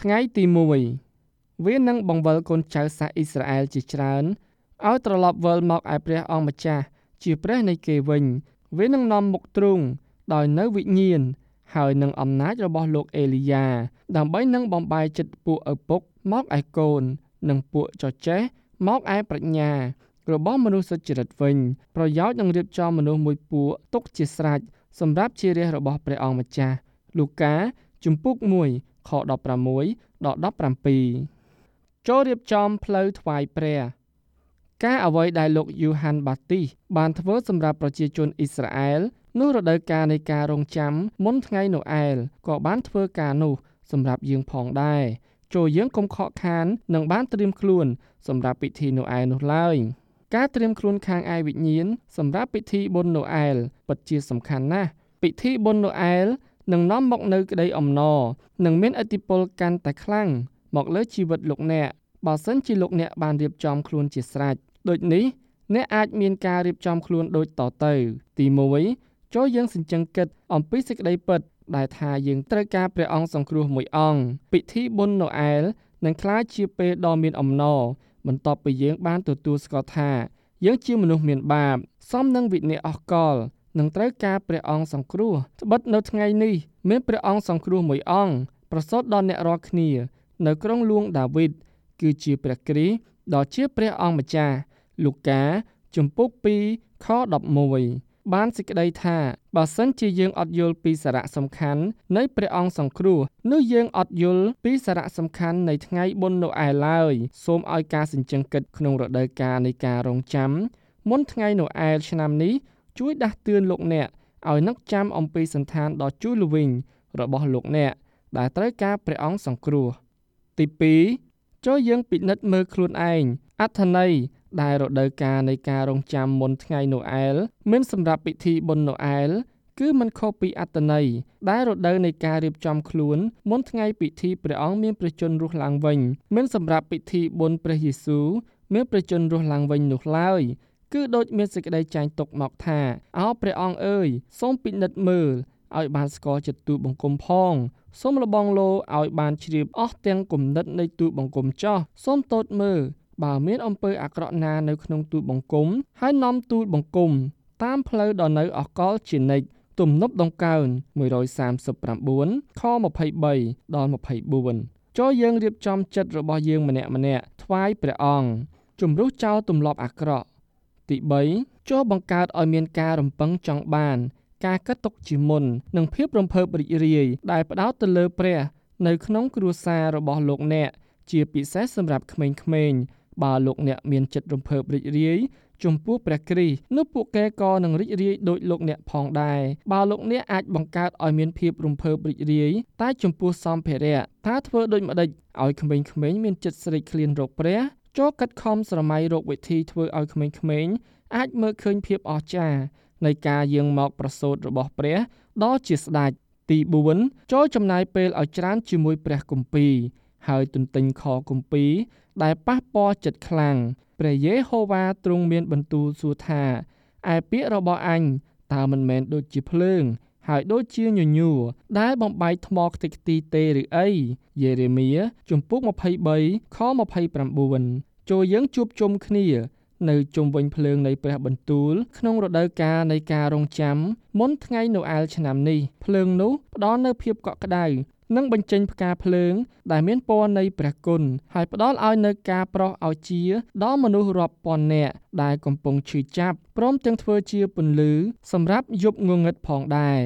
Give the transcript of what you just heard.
ថ្ងៃទី1វានឹងបង្វិលកូនចៅសាសអ៊ីស្រាអែលជាច្រើនឲ្យត្រឡប់វិលមកឯព្រះអង្គម្ចាស់ជាព្រះនៃគេវិញ វានឹងនាំមុខទ្រូងដោយនៅវិញ្ញាណហើយនឹងអំណាចរបស់លោកអេលីយ៉ាដើម្បីនឹងបំបាយចិត្តពួកឪពុកមកឯកូន និងពួកចចេះមកឯប្រាជ្ញារបស់មនុស្សសុចរិតវិញ ប្រយោជន៍នឹងរៀបចំមនុស្សមួយពួកទុកជាស្រេចសម្រាប់ជារាជរបស់ព្រះអង្គម្ចាស់លូកាជំពូក1 ខ16ដល់17ចូលរៀបចំផ្លូវថ្វាយព្រះការអ្វីដែលលោកយូហានបាទីសបានធ្វើសម្រាប់ប្រជាជនអ៊ីស្រាអែលនោះរដូវកាលនៃការរងចាំមុនថ្ងៃណូអែលក៏បានធ្វើការនោះសម្រាប់យើងផងដែរចូលយើងកុំខកខាននឹងបានត្រៀមខ្លួនសម្រាប់ពិធីណូអែលនោះឡើយការត្រៀមខ្លួនខាងឯវិញ្ញាណសម្រាប់ពិធីបុណ្យណូអែលពិតជាសំខាន់ណាស់ពិធីបុណ្យណូអែល នឹងនាំមកនៅក្តីអំណរនិងមានឥទ្ធិពលកាន់តែខ្លាំងមកលើជីវិតលោកអ្នកបើសិនជាលោកអ្នកបានរៀបចំខ្លួនជាស្រេចដូចនេះអ្នកអាចមានការរៀបចំខ្លួនដូចតទៅ ទី1ចូលយើងសិញ្ជឹងគិតអំពីសេចក្តីពិតដែលថាយើងត្រូវការព្រះអង្គសង្គ្រោះមួយអង្គពិធីបុណ្យណូអែលនឹងក្លាយជាពេលដ៏មានអំណរបន្ទាប់ពីយើងបានទទួលស្គាល់ថាយើងជាមនុស្សមានបាបសមនឹងវិញ្ញាណអស់កល នឹងត្រូវការព្រះអង្គសង្គ្រោះត្បិតនៅថ្ងៃនេះមានព្រះអង្គសង្គ្រោះមួយអង្គប្រសូតដល់អ្នករាល់គ្នា នៅក្រុងលួងដាវីតគឺជាព្រះគ្រីស្ទដ៏ជាព្រះអង្គម្ចាស់លូកាជំពូក2ខ11បានសេចក្តីថាបើសិនជាយើងអត់យល់ពីសារៈសំខាន់នៃព្រះអង្គសង្គ្រោះនោះយើងអត់យល់ពីសារៈសំខាន់នៃថ្ងៃបុណ្យណូអែលឡើយសូមឲ្យការសិញ្ជឹងគិតក្នុងរដូវកាលនៃការរងចាំមុនថ្ងៃណូអែលឆ្នាំនេះ ជួយដាស់តឿនលោកអ្នកឲ្យនឹកចាំអំពីសន្តានដ៏ជូរល្វីងរបស់លោកអ្នកដែលត្រូវការព្រះអង្គសង្គ្រោះទី2ចូលយើងពិនិត្យមើលខ្លួនឯងអត្ថន័យដែលរដូវកាលនៃការរងចាំមុនថ្ងៃណូអែលមានសម្រាប់ពិធីបុណ្យណូអែលគឺមិនខុសពីអត្តន័យដែលរដូវនៃការរៀបចំខ្លួនមុនថ្ងៃពិធីព្រះអង្គមានព្រះជន្មរស់ឡើងវិញមានសម្រាប់ពិធីបុណ្យព្រះយេស៊ូវមានព្រះជន្មរស់ឡើងវិញនោះឡើយ គឺដូចមានសេចក្តីចែងទុកមកថាអោព្រះអង្គអើយសូមពិនិត្យមើលឲ្យបានស្គាល់ចិត្តទូបង្គំផងសូមលបងលោឲ្យបានជ្រាបអស់ទាំងគំនិតនៃទូបង្គំចោះសូមតូតមើលបើមានអំពើអាក្រក់ណានៅក្នុងទូលបង្គំហើយនាំទូលបង្គំតាមផ្លូវដ៏នៅអកលជានិច្ចទំនប់ដង្កើង139ខ23ដល់24ចូលយើងរៀបចំចិត្តរបស់យើងម្នាក់ម្នាក់ថ្វាយព្រះអង្គជំរុះចោលទម្លាប់អាក្រក់ ទី3ចូលបង្កើតឲ្យមានការរំពឹងចង់បាន ការកត់ទុកជាមុន និងភាពរំភើបរីករាយដែលផ្ដោតទៅលើព្រះ នៅក្នុងគ្រួសាររបស់លោកអ្នកជាពិសេសសម្រាប់ក្មេងៗបើលោកអ្នកមានចិត្តរំភើបរីករាយចំពោះព្រះគ្រីស្ទនោះពួកគេក៏នឹងរីករាយដូចលោកអ្នកផងដែរបើលោកអ្នកអាចបង្កើតឲ្យមានភាពរំភើបរីករាយតែចំពោះសម្ភារៈថាធ្វើដូចម្ដេចឲ្យក្មេងៗមានចិត្តស្រេកឃ្លានរកព្រះ ចូលកាត់ខំស្រមៃរកវិធីធ្វើឲ្យក្មេងៗអាចមើលឃើញភាពអស្ចារ្យនៃការយាងមកប្រសូតរបស់ព្រះដ៏ជាស្ដេចទី4ចូលចំណាយពេលឲ្យច្រើនជាមួយព្រះគម្ពីរហើយទន្ទិញខគម្ពីរដែលប៉ះពាល់ចិត្តខ្លាំងព្រះយេហូវ៉ាទ្រង់មានបន្ទូលសួរថាឯពាក្យរបស់អញតើមិនមែនដូចជាភ្លើង ហើយដូចជាញញួរដែលបំបែកថ្មខ្ទេចខ្ទីទេឬអីយេរេមៀជំពូក23ខ29ចូលយើងជួបជុំគ្នានៅជុំវិញភ្លើងនៃព្រះបន្ទូលក្នុងរដូវកាលនៃការរងចាំមុនថ្ងៃណូអែលឆ្នាំនេះភ្លើងនោះផ្ដល់នូវភាពកក់ក្ដៅ និងបញ្ចេញផ្កាភ្លើង ដែលមានពណ៌នៃព្រះគុណហើយផ្ដល់ឲ្យនៅការប្រោសឲ្យជាដល់មនុស្សរាប់ពាន់នាក់ដែលកំពុងឈឺចាប់ព្រមទាំងធ្វើជាពន្លឺសម្រាប់យប់ងងឹតផងដែរ